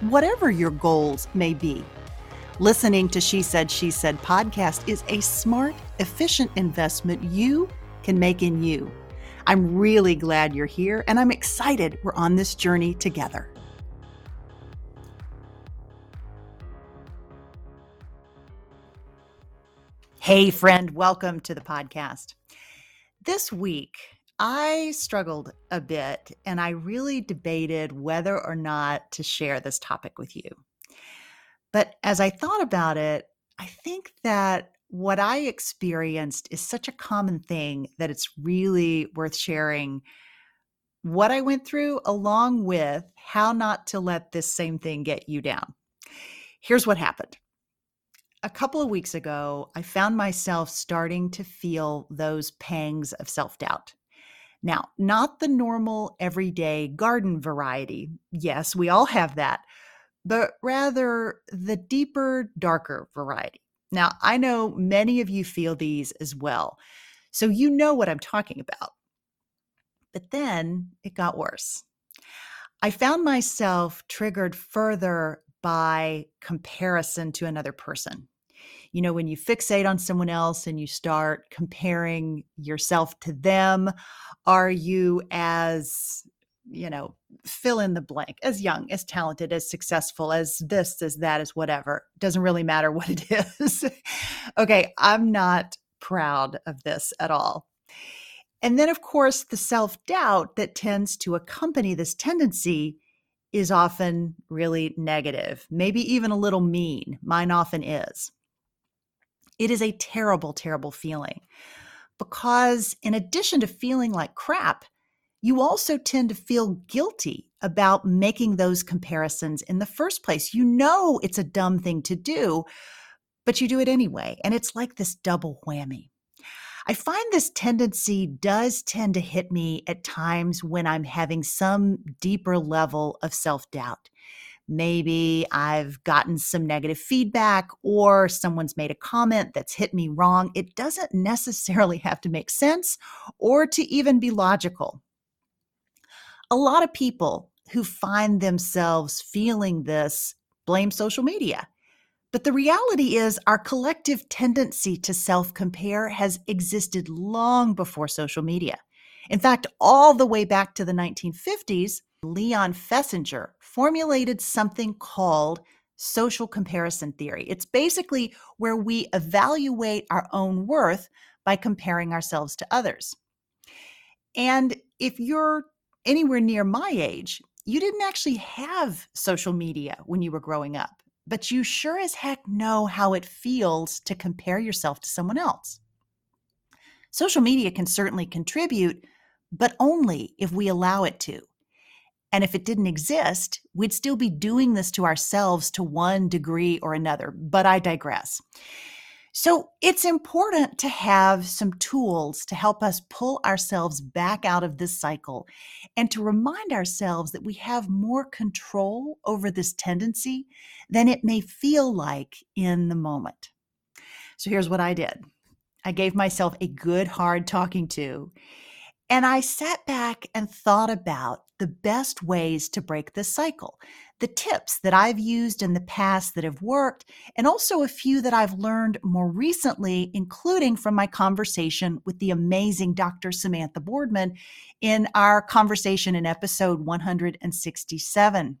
whatever your goals may be. Listening to She Said, She Said podcast is a smart, efficient investment you can make in you. I'm really glad you're here and I'm excited we're on this journey together. Hey, friend, welcome to the podcast. This week, I struggled a bit and I really debated whether or not to share this topic with you. But as I thought about it, I think that what I experienced is such a common thing that it's really worth sharing what I went through, along with how not to let this same thing get you down. Here's what happened. A couple of weeks ago, I found myself starting to feel those pangs of self doubt. Now, not the normal everyday garden variety. Yes, we all have that, but rather the deeper, darker variety. Now, I know many of you feel these as well. So you know what I'm talking about. But then it got worse. I found myself triggered further by comparison to another person you know, when you fixate on someone else and you start comparing yourself to them, are you as, you know, fill in the blank, as young, as talented, as successful, as this, as that, as whatever? Doesn't really matter what it is. okay, I'm not proud of this at all. And then, of course, the self doubt that tends to accompany this tendency is often really negative, maybe even a little mean. Mine often is. It is a terrible, terrible feeling because, in addition to feeling like crap, you also tend to feel guilty about making those comparisons in the first place. You know it's a dumb thing to do, but you do it anyway. And it's like this double whammy. I find this tendency does tend to hit me at times when I'm having some deeper level of self doubt. Maybe I've gotten some negative feedback or someone's made a comment that's hit me wrong. It doesn't necessarily have to make sense or to even be logical. A lot of people who find themselves feeling this blame social media. But the reality is, our collective tendency to self compare has existed long before social media. In fact, all the way back to the 1950s, Leon Festinger formulated something called social comparison theory. It's basically where we evaluate our own worth by comparing ourselves to others. And if you're anywhere near my age, you didn't actually have social media when you were growing up, but you sure as heck know how it feels to compare yourself to someone else. Social media can certainly contribute, but only if we allow it to. And if it didn't exist, we'd still be doing this to ourselves to one degree or another. But I digress. So it's important to have some tools to help us pull ourselves back out of this cycle and to remind ourselves that we have more control over this tendency than it may feel like in the moment. So here's what I did I gave myself a good hard talking to and I sat back and thought about the best ways to break this cycle, the tips that I've used in the past that have worked, and also a few that I've learned more recently, including from my conversation with the amazing Dr. Samantha Boardman in our conversation in episode 167.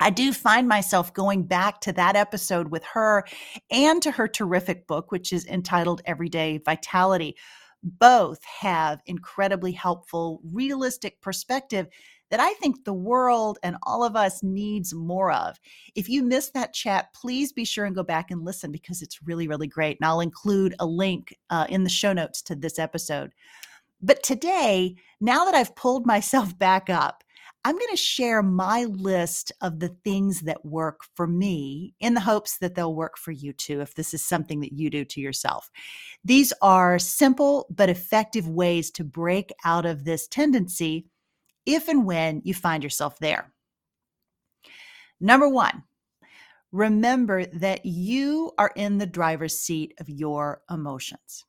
I do find myself going back to that episode with her and to her terrific book, which is entitled Everyday Vitality. Both have incredibly helpful, realistic perspective that I think the world and all of us needs more of. If you missed that chat, please be sure and go back and listen because it's really, really great. And I'll include a link uh, in the show notes to this episode. But today, now that I've pulled myself back up, I'm going to share my list of the things that work for me in the hopes that they'll work for you too, if this is something that you do to yourself. These are simple but effective ways to break out of this tendency if and when you find yourself there. Number one, remember that you are in the driver's seat of your emotions.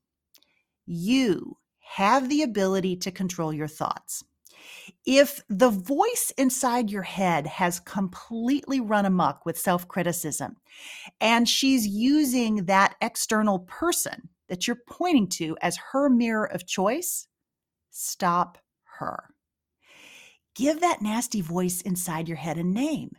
You have the ability to control your thoughts. If the voice inside your head has completely run amok with self criticism and she's using that external person that you're pointing to as her mirror of choice, stop her. Give that nasty voice inside your head a name.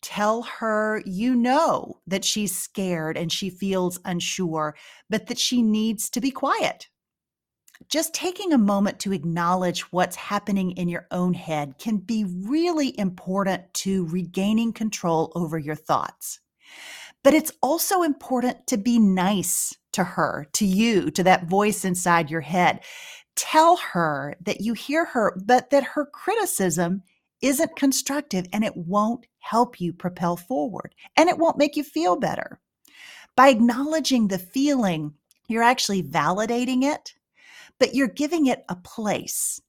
Tell her you know that she's scared and she feels unsure, but that she needs to be quiet just taking a moment to acknowledge what's happening in your own head can be really important to regaining control over your thoughts. But it's also important to be nice to her, to you, to that voice inside your head. Tell her that you hear her, but that her criticism isn't constructive and it won't help you propel forward and it won't make you feel better. By acknowledging the feeling, you're actually validating it but you're giving it a place.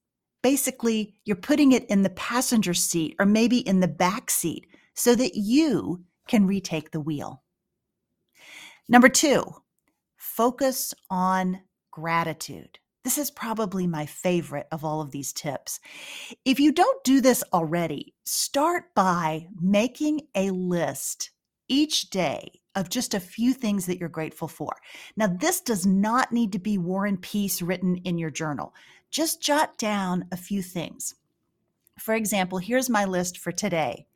Basically, you're putting it in the passenger seat or maybe in the back seat so that you can retake the wheel. Number two, focus on gratitude. This is probably my favorite of all of these tips. If you don't do this already, start by making a list each day of just a few things that you're grateful for. Now, this does not need to be war and peace written in your journal. Just jot down a few things. For example, here's my list for today.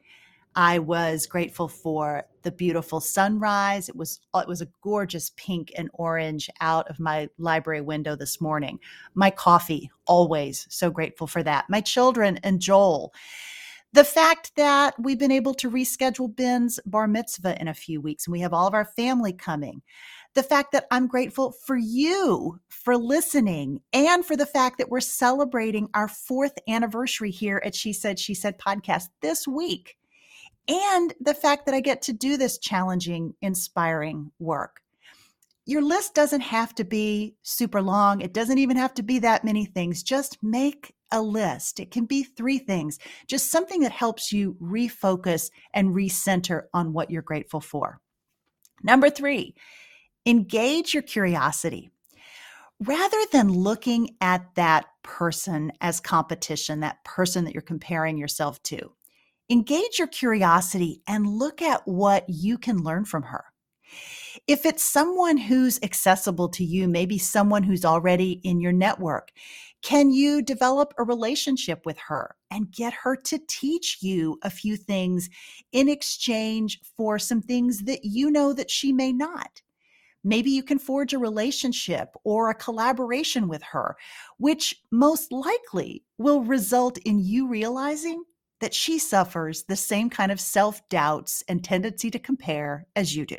I was grateful for the beautiful sunrise. It was uh, it was a gorgeous pink and orange out of my library window this morning. My coffee, always so grateful for that. My children and Joel. The fact that we've been able to reschedule Ben's bar mitzvah in a few weeks and we have all of our family coming. The fact that I'm grateful for you for listening and for the fact that we're celebrating our fourth anniversary here at She Said, She Said podcast this week. And the fact that I get to do this challenging, inspiring work your list doesn't have to be super long. It doesn't even have to be that many things. Just make a list. It can be three things, just something that helps you refocus and recenter on what you're grateful for. Number three, engage your curiosity. Rather than looking at that person as competition, that person that you're comparing yourself to, engage your curiosity and look at what you can learn from her. If it's someone who's accessible to you, maybe someone who's already in your network, can you develop a relationship with her and get her to teach you a few things in exchange for some things that you know that she may not? Maybe you can forge a relationship or a collaboration with her, which most likely will result in you realizing that she suffers the same kind of self doubts and tendency to compare as you do.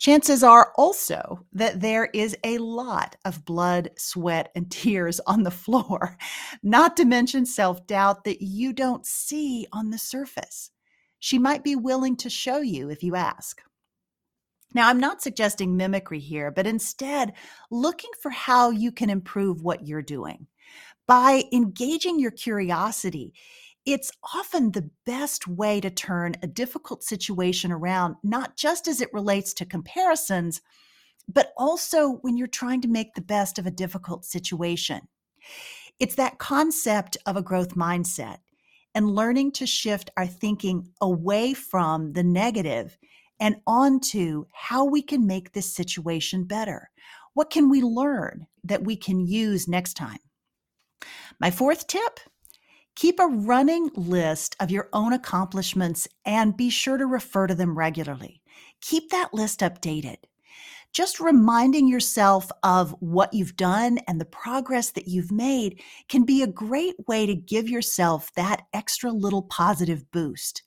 Chances are also that there is a lot of blood, sweat, and tears on the floor, not to mention self doubt that you don't see on the surface. She might be willing to show you if you ask. Now, I'm not suggesting mimicry here, but instead looking for how you can improve what you're doing. By engaging your curiosity, it's often the best way to turn a difficult situation around, not just as it relates to comparisons, but also when you're trying to make the best of a difficult situation. It's that concept of a growth mindset and learning to shift our thinking away from the negative and onto how we can make this situation better. What can we learn that we can use next time? My fourth tip Keep a running list of your own accomplishments and be sure to refer to them regularly. Keep that list updated. Just reminding yourself of what you've done and the progress that you've made can be a great way to give yourself that extra little positive boost.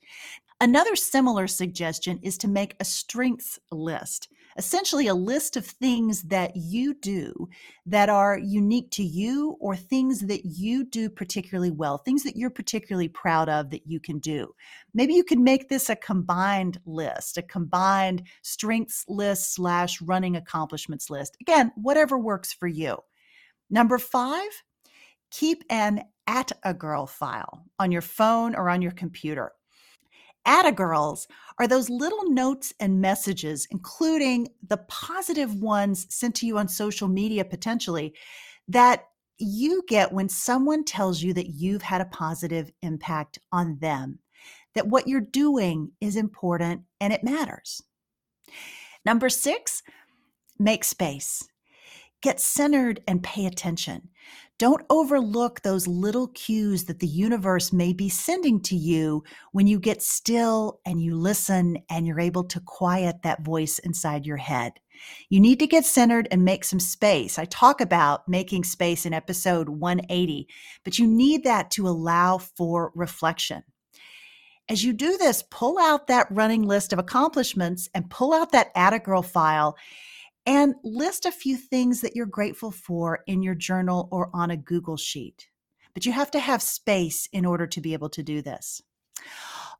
Another similar suggestion is to make a strengths list essentially a list of things that you do that are unique to you or things that you do particularly well, things that you're particularly proud of that you can do. Maybe you could make this a combined list, a combined strengths list slash running accomplishments list. Again, whatever works for you. Number five, keep an at a girl file on your phone or on your computer. Attagirls are those little notes and messages, including the positive ones sent to you on social media potentially, that you get when someone tells you that you've had a positive impact on them, that what you're doing is important and it matters. Number six, make space. Get centered and pay attention. Don't overlook those little cues that the universe may be sending to you when you get still and you listen and you're able to quiet that voice inside your head. You need to get centered and make some space. I talk about making space in episode 180, but you need that to allow for reflection. As you do this, pull out that running list of accomplishments and pull out that Attagirl file and list a few things that you're grateful for in your journal or on a Google Sheet. But you have to have space in order to be able to do this.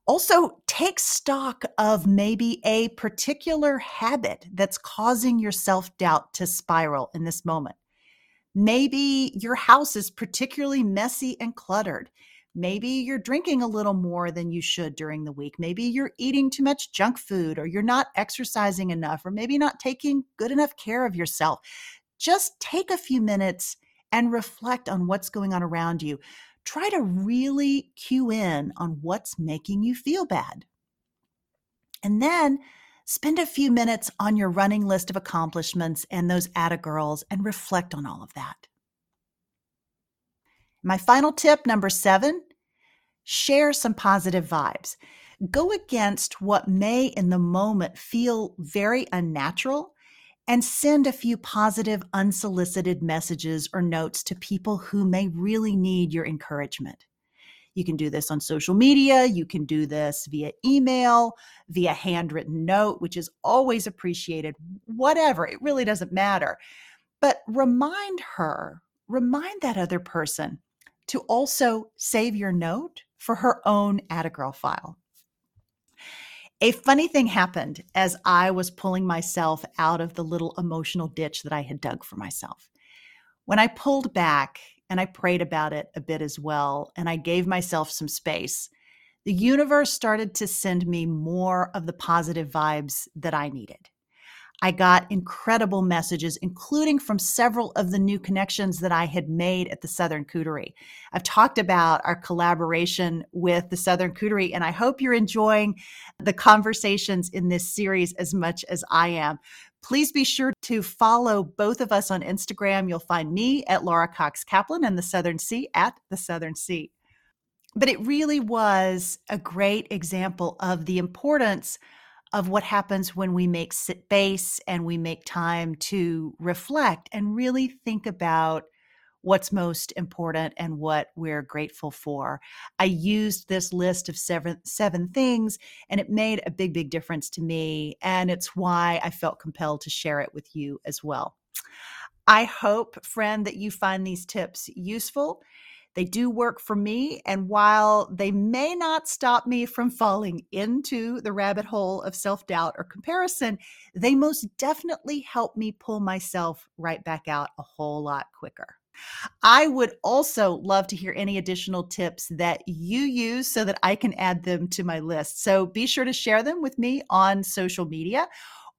Also, take stock of maybe a particular habit that's causing your self doubt to spiral in this moment. Maybe your house is particularly messy and cluttered. Maybe you're drinking a little more than you should during the week. Maybe you're eating too much junk food, or you're not exercising enough, or maybe not taking good enough care of yourself. Just take a few minutes and reflect on what's going on around you. Try to really cue in on what's making you feel bad. And then spend a few minutes on your running list of accomplishments and those Attagirls and reflect on all of that. My final tip, number seven, share some positive vibes. Go against what may in the moment feel very unnatural and send a few positive, unsolicited messages or notes to people who may really need your encouragement. You can do this on social media. You can do this via email, via handwritten note, which is always appreciated. Whatever, it really doesn't matter. But remind her, remind that other person to also save your note for her own Attagirl file. A funny thing happened as I was pulling myself out of the little emotional ditch that I had dug for myself. When I pulled back and I prayed about it a bit as well, and I gave myself some space, the universe started to send me more of the positive vibes that I needed. I got incredible messages, including from several of the new connections that I had made at the Southern Cootery. I've talked about our collaboration with the Southern Cootery, and I hope you're enjoying the conversations in this series as much as I am. Please be sure to follow both of us on Instagram. You'll find me at Laura Cox Kaplan and the Southern C at the Southern C. But it really was a great example of the importance of what happens when we make space and we make time to reflect and really think about what's most important and what we're grateful for. I used this list of seven seven things and it made a big big difference to me and it's why I felt compelled to share it with you as well. I hope friend that you find these tips useful they do work for me. And while they may not stop me from falling into the rabbit hole of self doubt or comparison, they most definitely help me pull myself right back out a whole lot quicker. I would also love to hear any additional tips that you use so that I can add them to my list. So be sure to share them with me on social media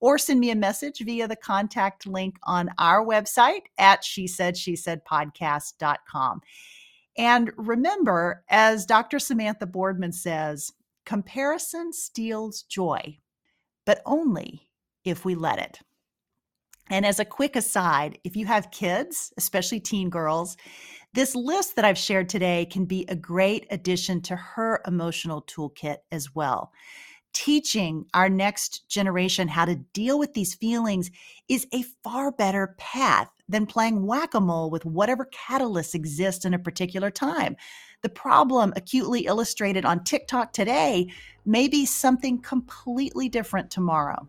or send me a message via the contact link on our website at she said she said podcast.com. And remember, as Dr. Samantha Boardman says, comparison steals joy, but only if we let it. And as a quick aside, if you have kids, especially teen girls, this list that I've shared today can be a great addition to her emotional toolkit as well. Teaching our next generation how to deal with these feelings is a far better path than playing whack a mole with whatever catalysts exist in a particular time. The problem acutely illustrated on TikTok today may be something completely different tomorrow.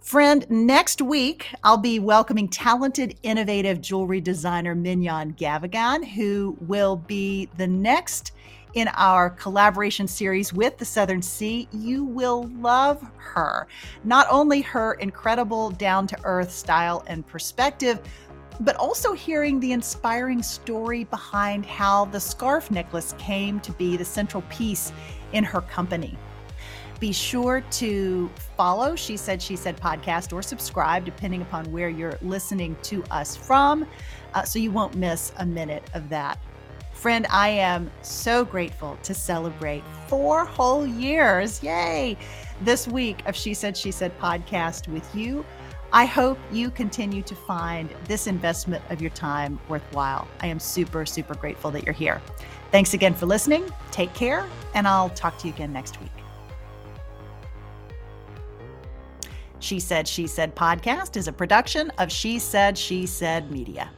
Friend, next week I'll be welcoming talented, innovative jewelry designer Mignonne Gavigan, who will be the next in our collaboration series with the Southern C. You will love her. Not only her incredible down to earth style and perspective, but also hearing the inspiring story behind how the scarf necklace came to be the central piece in her company. Be sure to follow She Said, She Said podcast or subscribe, depending upon where you're listening to us from, uh, so you won't miss a minute of that. Friend, I am so grateful to celebrate four whole years, yay, this week of She Said, She Said podcast with you. I hope you continue to find this investment of your time worthwhile. I am super, super grateful that you're here. Thanks again for listening. Take care, and I'll talk to you again next week. She Said, She Said podcast is a production of She Said, She Said Media.